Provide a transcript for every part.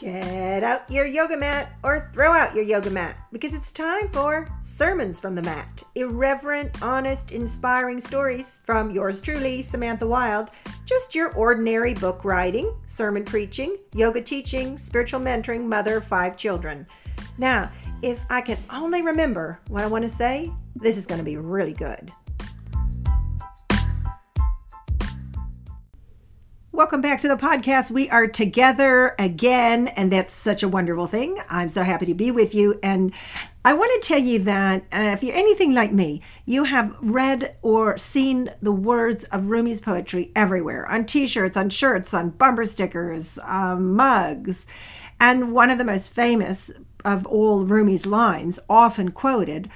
Get out your yoga mat or throw out your yoga mat because it's time for Sermons from the Mat. Irreverent, honest, inspiring stories from yours truly, Samantha Wilde. Just your ordinary book writing, sermon preaching, yoga teaching, spiritual mentoring, mother of five children. Now, if I can only remember what I want to say, this is going to be really good. Welcome back to the podcast. We are together again, and that's such a wonderful thing. I'm so happy to be with you. And I want to tell you that uh, if you're anything like me, you have read or seen the words of Rumi's poetry everywhere on t shirts, on shirts, on bumper stickers, um, mugs. And one of the most famous of all Rumi's lines, often quoted,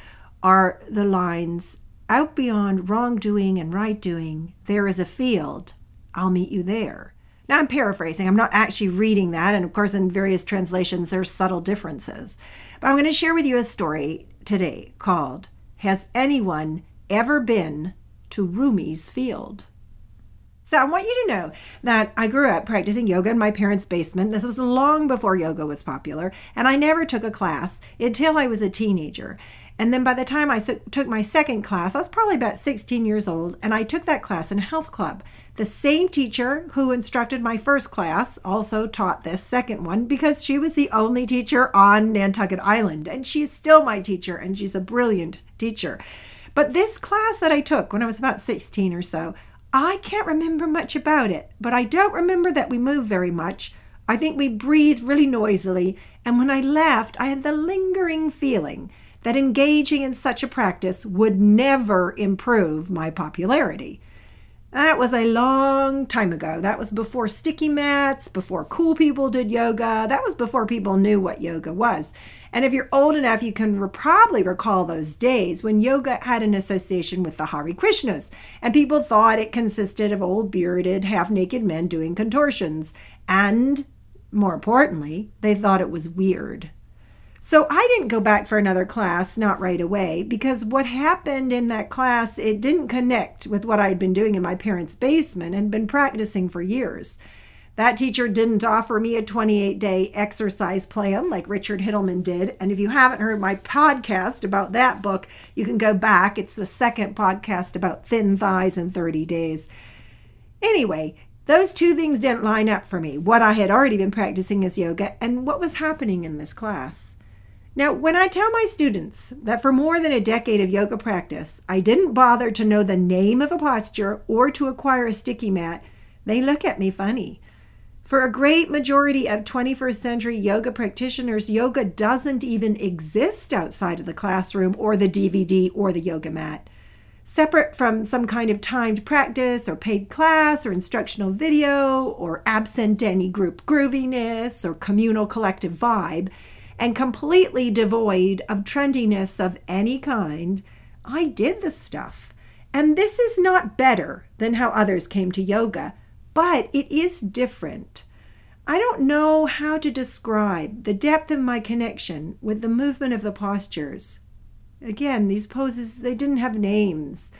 are the lines Out beyond wrongdoing and right doing, there is a field I'll meet you there. Now, I'm paraphrasing. I'm not actually reading that. And of course, in various translations, there's subtle differences. But I'm going to share with you a story today called Has Anyone Ever Been to Rumi's Field? So, I want you to know that I grew up practicing yoga in my parents' basement. This was long before yoga was popular, and I never took a class until I was a teenager. And then by the time I took my second class, I was probably about 16 years old, and I took that class in a health club. The same teacher who instructed my first class also taught this second one because she was the only teacher on Nantucket Island. And she's still my teacher, and she's a brilliant teacher. But this class that I took when I was about 16 or so, I can't remember much about it, but I don't remember that we moved very much. I think we breathed really noisily, and when I left, I had the lingering feeling that engaging in such a practice would never improve my popularity. That was a long time ago. That was before sticky mats, before cool people did yoga. That was before people knew what yoga was. And if you're old enough, you can probably recall those days when yoga had an association with the Hare Krishnas, and people thought it consisted of old bearded, half naked men doing contortions. And more importantly, they thought it was weird. So I didn't go back for another class, not right away, because what happened in that class, it didn't connect with what I'd been doing in my parents' basement and been practicing for years. That teacher didn't offer me a 28 day exercise plan like Richard Hittleman did. And if you haven't heard my podcast about that book, you can go back. It's the second podcast about thin thighs in 30 days. Anyway, those two things didn't line up for me what I had already been practicing as yoga and what was happening in this class. Now, when I tell my students that for more than a decade of yoga practice, I didn't bother to know the name of a posture or to acquire a sticky mat, they look at me funny. For a great majority of 21st century yoga practitioners, yoga doesn't even exist outside of the classroom or the DVD or the yoga mat. Separate from some kind of timed practice or paid class or instructional video or absent any group grooviness or communal collective vibe, and completely devoid of trendiness of any kind, I did the stuff. And this is not better than how others came to yoga, but it is different. I don't know how to describe the depth of my connection with the movement of the postures. Again, these poses, they didn't have names.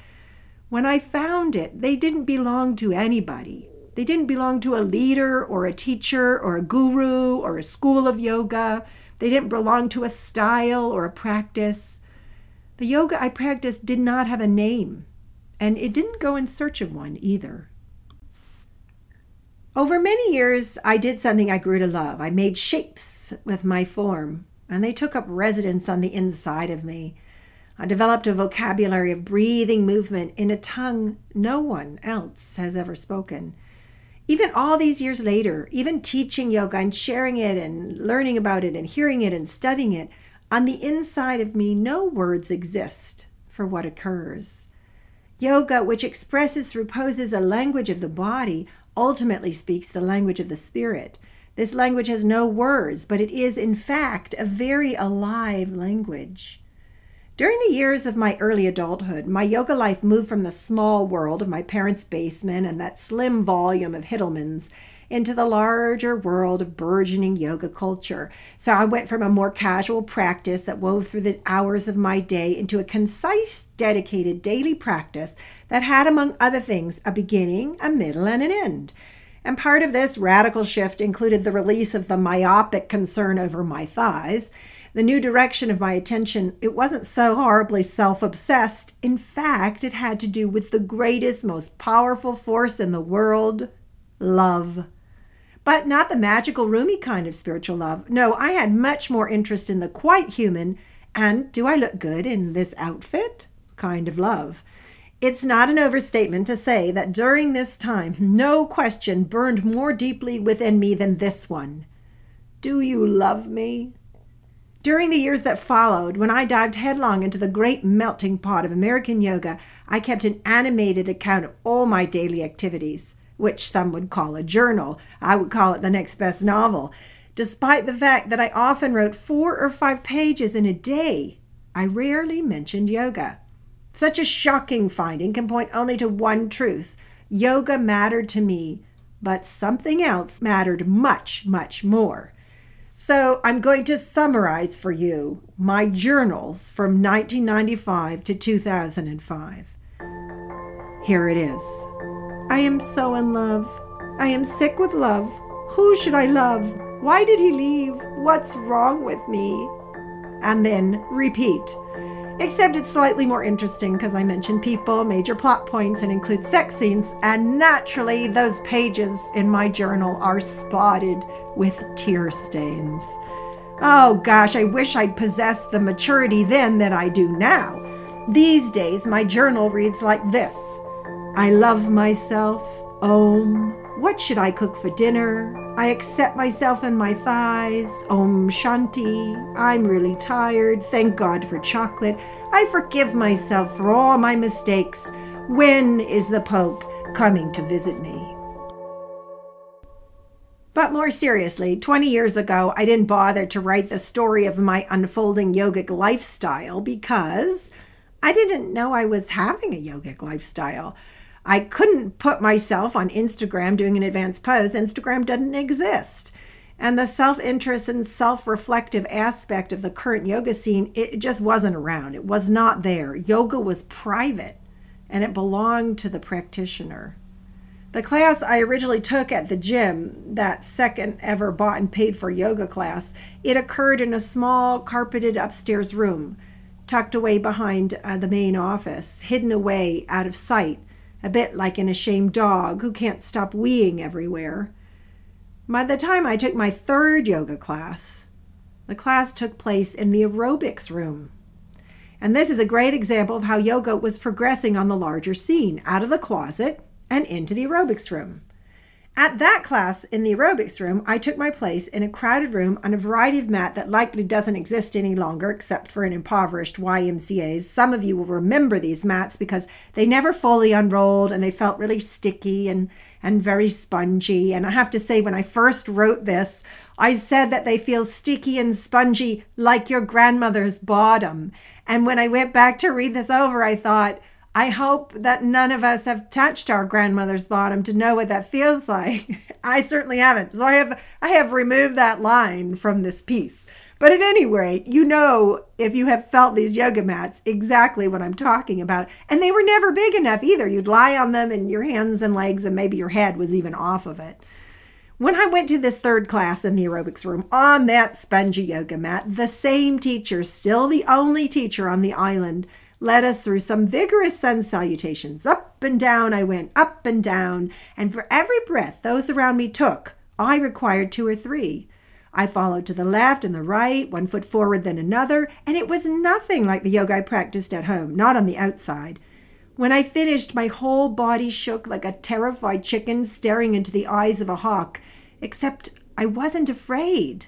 When I found it, they didn't belong to anybody. They didn't belong to a leader or a teacher or a guru or a school of yoga. They didn't belong to a style or a practice. The yoga I practiced did not have a name, and it didn't go in search of one either. Over many years, I did something I grew to love. I made shapes with my form, and they took up residence on the inside of me. I developed a vocabulary of breathing movement in a tongue no one else has ever spoken even all these years later, even teaching yoga and sharing it and learning about it and hearing it and studying it, on the inside of me, no words exist for what occurs. Yoga, which expresses through poses a language of the body, ultimately speaks the language of the spirit. This language has no words, but it is, in fact, a very alive language. During the years of my early adulthood, my yoga life moved from the small world of my parents' basement and that slim volume of Hittlemans into the larger world of burgeoning yoga culture. So I went from a more casual practice that wove through the hours of my day into a concise, dedicated daily practice that had, among other things, a beginning, a middle, and an end. And part of this radical shift included the release of the myopic concern over my thighs. The new direction of my attention, it wasn't so horribly self obsessed. In fact, it had to do with the greatest, most powerful force in the world love. But not the magical, Rumi kind of spiritual love. No, I had much more interest in the quite human and do I look good in this outfit kind of love. It's not an overstatement to say that during this time, no question burned more deeply within me than this one Do you love me? During the years that followed, when I dived headlong into the great melting pot of American yoga, I kept an animated account of all my daily activities, which some would call a journal. I would call it the next best novel. Despite the fact that I often wrote four or five pages in a day, I rarely mentioned yoga. Such a shocking finding can point only to one truth yoga mattered to me, but something else mattered much, much more. So I'm going to summarize for you my journals from 1995 to 2005. Here it is. I am so in love. I am sick with love. Who should I love? Why did he leave? What's wrong with me? And then repeat except it's slightly more interesting because I mention people, major plot points, and include sex scenes, and naturally, those pages in my journal are spotted with tear stains. Oh gosh, I wish I'd possessed the maturity then that I do now. These days, my journal reads like this I love myself. Om. What should I cook for dinner? I accept myself and my thighs. Om Shanti. I'm really tired. Thank God for chocolate. I forgive myself for all my mistakes. When is the Pope coming to visit me? But more seriously, 20 years ago, I didn't bother to write the story of my unfolding yogic lifestyle because I didn't know I was having a yogic lifestyle. I couldn't put myself on Instagram doing an advanced pose. Instagram doesn't exist. And the self interest and self reflective aspect of the current yoga scene, it just wasn't around. It was not there. Yoga was private and it belonged to the practitioner. The class I originally took at the gym, that second ever bought and paid for yoga class, it occurred in a small carpeted upstairs room, tucked away behind uh, the main office, hidden away out of sight a bit like an ashamed dog who can't stop weeing everywhere. By the time I took my third yoga class, the class took place in the aerobics room. And this is a great example of how yoga was progressing on the larger scene, out of the closet and into the aerobics room. At that class in the aerobics room, I took my place in a crowded room on a variety of mat that likely doesn't exist any longer except for an impoverished YMCA's. Some of you will remember these mats because they never fully unrolled and they felt really sticky and, and very spongy. And I have to say, when I first wrote this, I said that they feel sticky and spongy like your grandmother's bottom. And when I went back to read this over, I thought, I hope that none of us have touched our grandmother's bottom to know what that feels like. I certainly haven't. So I have I have removed that line from this piece. But at any rate, you know if you have felt these yoga mats exactly what I'm talking about. And they were never big enough either. You'd lie on them and your hands and legs and maybe your head was even off of it. When I went to this third class in the aerobics room on that spongy yoga mat, the same teacher, still the only teacher on the island, led us through some vigorous sun salutations. Up and down I went, up and down, and for every breath those around me took, I required two or three. I followed to the left and the right, one foot forward, then another, and it was nothing like the yoga I practiced at home, not on the outside. When I finished, my whole body shook like a terrified chicken staring into the eyes of a hawk, except I wasn't afraid.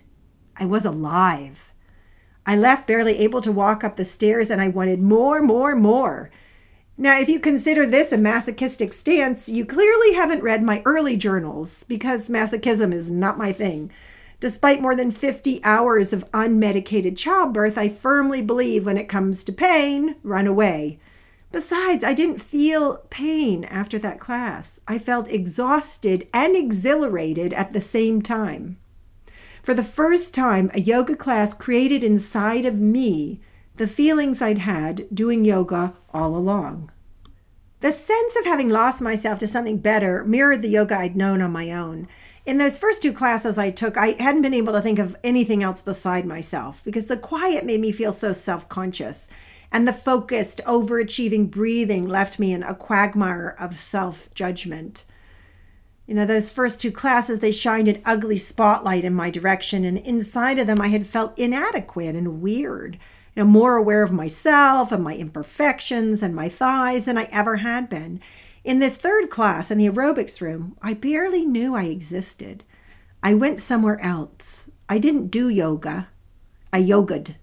I was alive. I left barely able to walk up the stairs and I wanted more, more, more. Now, if you consider this a masochistic stance, you clearly haven't read my early journals because masochism is not my thing. Despite more than 50 hours of unmedicated childbirth, I firmly believe when it comes to pain, run away. Besides, I didn't feel pain after that class. I felt exhausted and exhilarated at the same time. For the first time, a yoga class created inside of me the feelings I'd had doing yoga all along. The sense of having lost myself to something better mirrored the yoga I'd known on my own. In those first two classes I took, I hadn't been able to think of anything else beside myself because the quiet made me feel so self conscious. And the focused, overachieving breathing left me in a quagmire of self judgment. You know, those first two classes, they shined an ugly spotlight in my direction, and inside of them, I had felt inadequate and weird, you know, more aware of myself and my imperfections and my thighs than I ever had been. In this third class in the aerobics room, I barely knew I existed. I went somewhere else. I didn't do yoga, I yoga'd.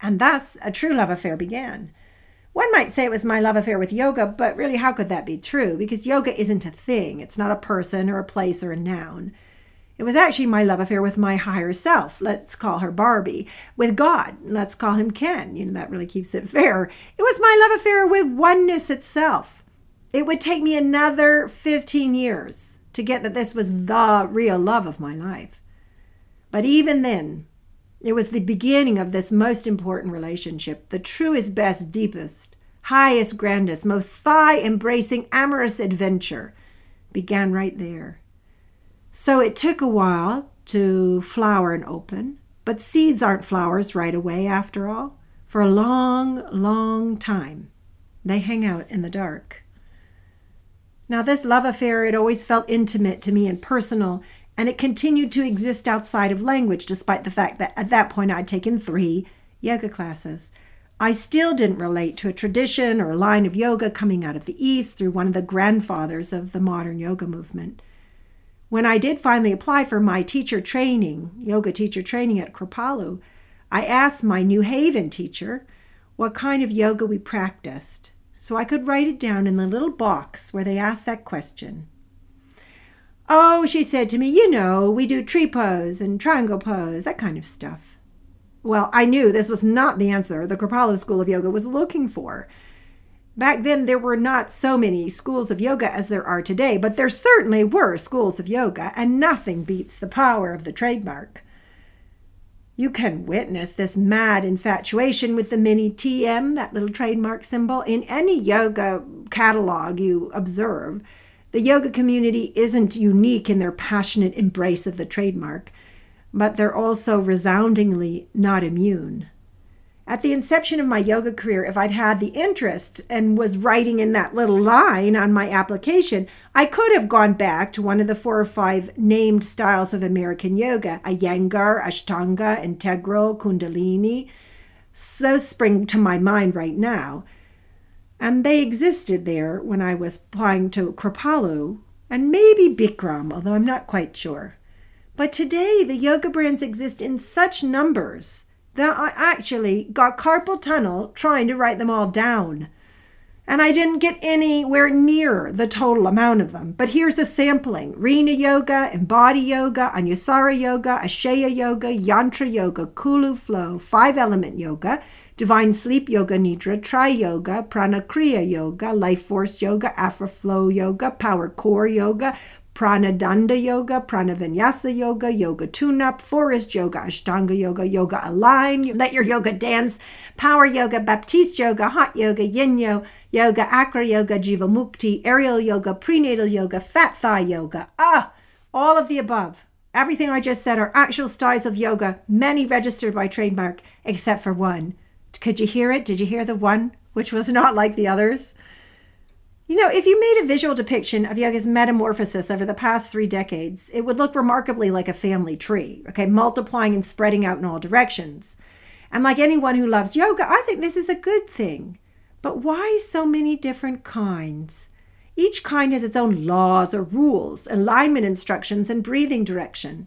And thus a true love affair began. One might say it was my love affair with yoga, but really, how could that be true? Because yoga isn't a thing, it's not a person or a place or a noun. It was actually my love affair with my higher self. Let's call her Barbie. With God. Let's call him Ken. You know, that really keeps it fair. It was my love affair with oneness itself. It would take me another 15 years to get that this was the real love of my life. But even then, it was the beginning of this most important relationship, the truest, best, deepest, highest, grandest, most thigh embracing, amorous adventure began right there. So it took a while to flower and open, but seeds aren't flowers right away after all. For a long, long time, they hang out in the dark. Now, this love affair, it always felt intimate to me and personal and it continued to exist outside of language, despite the fact that at that point I'd taken three yoga classes. I still didn't relate to a tradition or a line of yoga coming out of the East through one of the grandfathers of the modern yoga movement. When I did finally apply for my teacher training, yoga teacher training at Kripalu, I asked my New Haven teacher what kind of yoga we practiced so I could write it down in the little box where they asked that question. Oh, she said to me, you know, we do tree pose and triangle pose, that kind of stuff. Well, I knew this was not the answer the Kripalu School of Yoga was looking for. Back then, there were not so many schools of yoga as there are today, but there certainly were schools of yoga, and nothing beats the power of the trademark. You can witness this mad infatuation with the mini TM, that little trademark symbol, in any yoga catalog you observe. The yoga community isn't unique in their passionate embrace of the trademark, but they're also resoundingly not immune. At the inception of my yoga career, if I'd had the interest and was writing in that little line on my application, I could have gone back to one of the four or five named styles of American yoga Iyengar, Ashtanga, Integral, Kundalini. Those spring to my mind right now. And they existed there when I was applying to Kripalu and maybe Bikram, although I'm not quite sure. But today, the yoga brands exist in such numbers that I actually got carpal tunnel trying to write them all down. And I didn't get anywhere near the total amount of them. But here's a sampling Rina Yoga, Embody Yoga, Anusara Yoga, Ashaya Yoga, Yantra Yoga, Kula Flow, Five Element Yoga, Divine Sleep Yoga Nidra, Tri Yoga, Prana Kriya Yoga, Life Force Yoga, Afroflow Yoga, Power Core Yoga, pranadanda Yoga, Prana Vinyasa Yoga, Yoga Tune Up, Forest Yoga, Ashtanga Yoga, Yoga Align, Let Your Yoga Dance, Power Yoga, Baptiste Yoga, Hot Yoga, Yin Yoga, Acro Yoga, Jiva Mukti, Aerial Yoga, Prenatal Yoga, Fat Thigh Yoga. Ah, all of the above. Everything I just said are actual styles of yoga, many registered by trademark, except for one could you hear it? Did you hear the one which was not like the others? You know, if you made a visual depiction of yoga's metamorphosis over the past three decades, it would look remarkably like a family tree, okay, multiplying and spreading out in all directions. And like anyone who loves yoga, I think this is a good thing. But why so many different kinds? Each kind has its own laws or rules, alignment instructions, and breathing direction.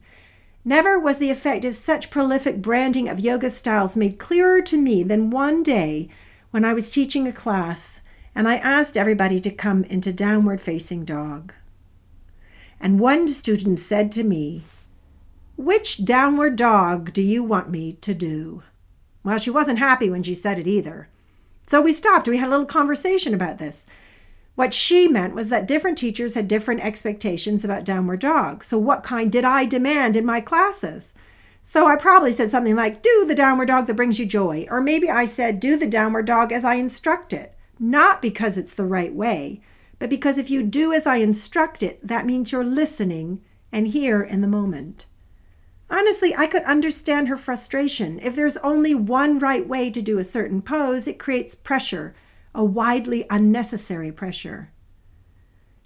Never was the effect of such prolific branding of yoga styles made clearer to me than one day when I was teaching a class and I asked everybody to come into downward facing dog. And one student said to me, Which downward dog do you want me to do? Well, she wasn't happy when she said it either. So we stopped. We had a little conversation about this. What she meant was that different teachers had different expectations about downward dog. So, what kind did I demand in my classes? So, I probably said something like, Do the downward dog that brings you joy. Or maybe I said, Do the downward dog as I instruct it, not because it's the right way, but because if you do as I instruct it, that means you're listening and here in the moment. Honestly, I could understand her frustration. If there's only one right way to do a certain pose, it creates pressure, a widely unnecessary pressure.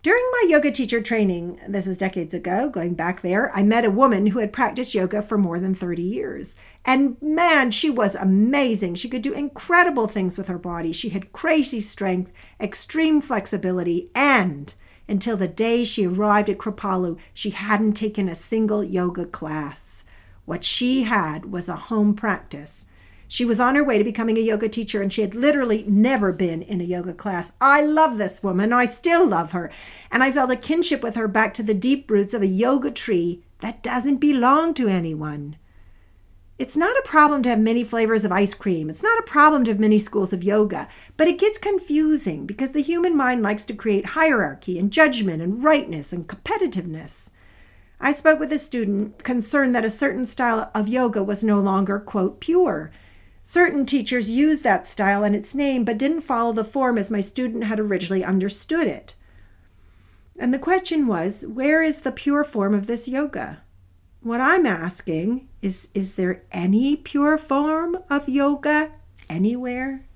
During my yoga teacher training, this is decades ago, going back there, I met a woman who had practiced yoga for more than 30 years. And man, she was amazing. She could do incredible things with her body. She had crazy strength, extreme flexibility, and until the day she arrived at Kripalu, she hadn't taken a single yoga class. What she had was a home practice she was on her way to becoming a yoga teacher and she had literally never been in a yoga class. I love this woman. I still love her. And I felt a kinship with her back to the deep roots of a yoga tree that doesn't belong to anyone. It's not a problem to have many flavors of ice cream. It's not a problem to have many schools of yoga, but it gets confusing because the human mind likes to create hierarchy and judgment and rightness and competitiveness. I spoke with a student concerned that a certain style of yoga was no longer, quote, pure. Certain teachers used that style and its name, but didn't follow the form as my student had originally understood it. And the question was, where is the pure form of this yoga? What I'm asking is, is there any pure form of yoga anywhere?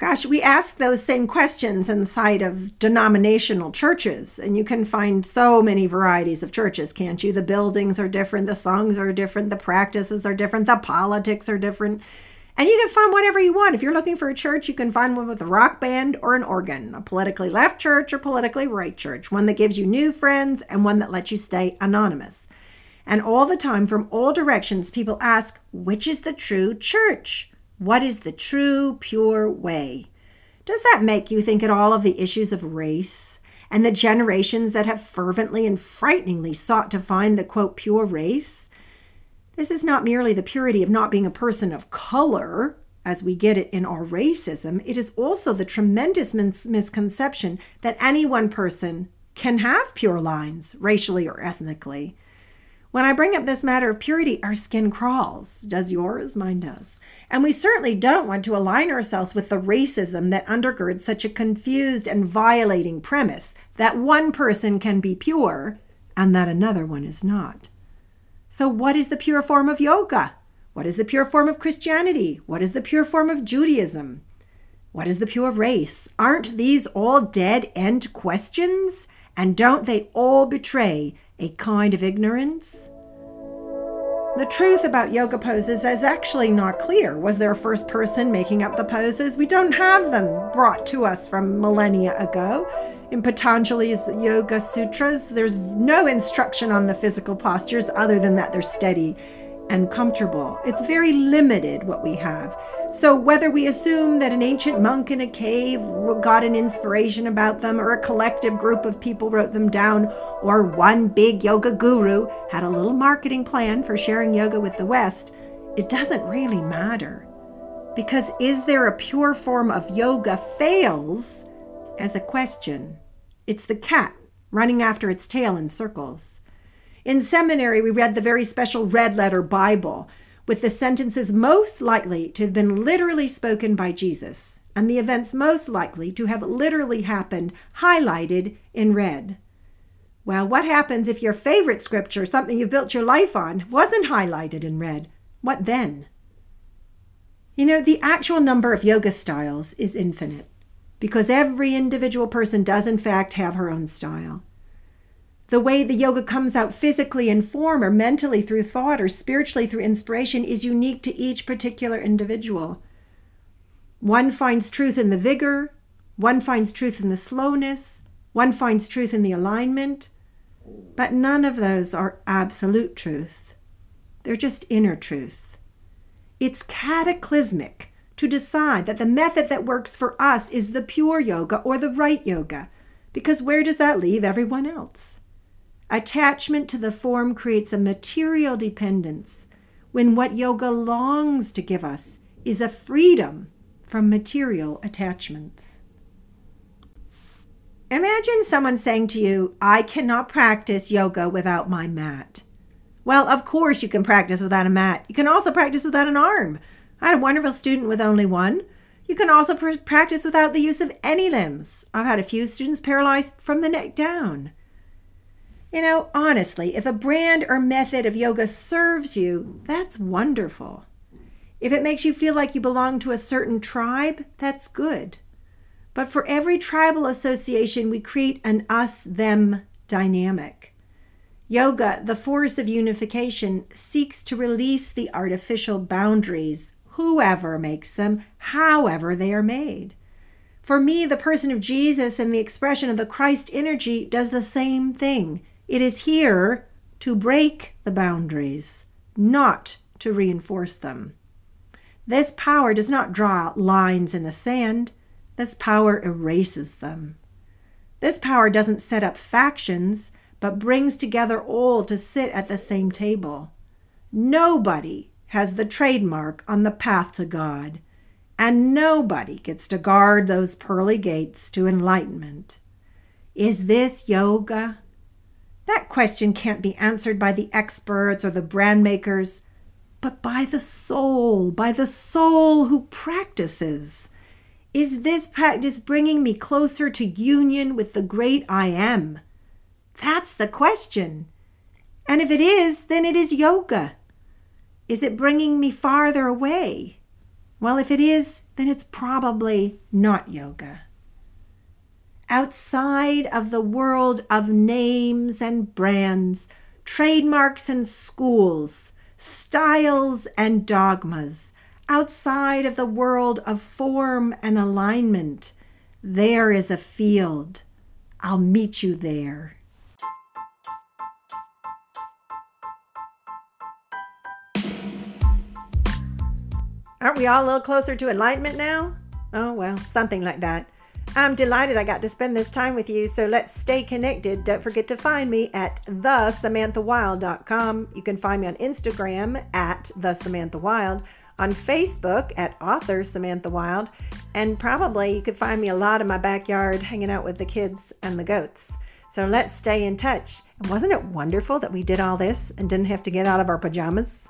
Gosh, we ask those same questions inside of denominational churches, and you can find so many varieties of churches, can't you? The buildings are different, the songs are different, the practices are different, the politics are different. And you can find whatever you want. If you're looking for a church, you can find one with a rock band or an organ, a politically left church or politically right church, one that gives you new friends and one that lets you stay anonymous. And all the time, from all directions, people ask, which is the true church? What is the true, pure way? Does that make you think at all of the issues of race and the generations that have fervently and frighteningly sought to find the quote, pure race? This is not merely the purity of not being a person of color, as we get it in our racism, it is also the tremendous mis- misconception that any one person can have pure lines, racially or ethnically. When I bring up this matter of purity, our skin crawls. Does yours? Mine does. And we certainly don't want to align ourselves with the racism that undergirds such a confused and violating premise that one person can be pure and that another one is not. So, what is the pure form of yoga? What is the pure form of Christianity? What is the pure form of Judaism? What is the pure race? Aren't these all dead end questions? And don't they all betray a kind of ignorance? The truth about yoga poses is actually not clear. Was there a first person making up the poses? We don't have them brought to us from millennia ago. In Patanjali's Yoga Sutras, there's no instruction on the physical postures other than that they're steady and comfortable. It's very limited what we have. So, whether we assume that an ancient monk in a cave got an inspiration about them, or a collective group of people wrote them down, or one big yoga guru had a little marketing plan for sharing yoga with the West, it doesn't really matter. Because is there a pure form of yoga fails as a question. It's the cat running after its tail in circles. In seminary, we read the very special red letter Bible with the sentences most likely to have been literally spoken by Jesus and the events most likely to have literally happened highlighted in red. Well, what happens if your favorite scripture, something you've built your life on, wasn't highlighted in red? What then? You know, the actual number of yoga styles is infinite because every individual person does, in fact, have her own style the way the yoga comes out physically in form or mentally through thought or spiritually through inspiration is unique to each particular individual. One finds truth in the vigor, one finds truth in the slowness, one finds truth in the alignment, but none of those are absolute truth. They're just inner truth. It's cataclysmic to decide that the method that works for us is the pure yoga or the right yoga, because where does that leave everyone else? Attachment to the form creates a material dependence when what yoga longs to give us is a freedom from material attachments. Imagine someone saying to you, I cannot practice yoga without my mat. Well, of course, you can practice without a mat. You can also practice without an arm. I had a wonderful student with only one. You can also pr- practice without the use of any limbs. I've had a few students paralyzed from the neck down. You know, honestly, if a brand or method of yoga serves you, that's wonderful. If it makes you feel like you belong to a certain tribe, that's good. But for every tribal association, we create an us them dynamic. Yoga, the force of unification, seeks to release the artificial boundaries, whoever makes them, however they are made. For me, the person of Jesus and the expression of the Christ energy does the same thing. It is here to break the boundaries, not to reinforce them. This power does not draw lines in the sand, this power erases them. This power doesn't set up factions, but brings together all to sit at the same table. Nobody has the trademark on the path to God, and nobody gets to guard those pearly gates to enlightenment. Is this yoga? That question can't be answered by the experts or the brand makers but by the soul, by the soul who practices. Is this practice bringing me closer to union with the great I am? That's the question. And if it is, then it is yoga. Is it bringing me farther away? Well, if it is, then it's probably not yoga. Outside of the world of names and brands, trademarks and schools, styles and dogmas, outside of the world of form and alignment. There is a field. I'll meet you there. Aren't we all a little closer to enlightenment now? Oh, well, something like that. I'm delighted I got to spend this time with you, so let's stay connected. Don't forget to find me at thesamanthawilde.com. You can find me on Instagram at thesamanthawilde, on Facebook at author Samantha Wilde, and probably you could find me a lot in my backyard hanging out with the kids and the goats. So let's stay in touch. And wasn't it wonderful that we did all this and didn't have to get out of our pajamas?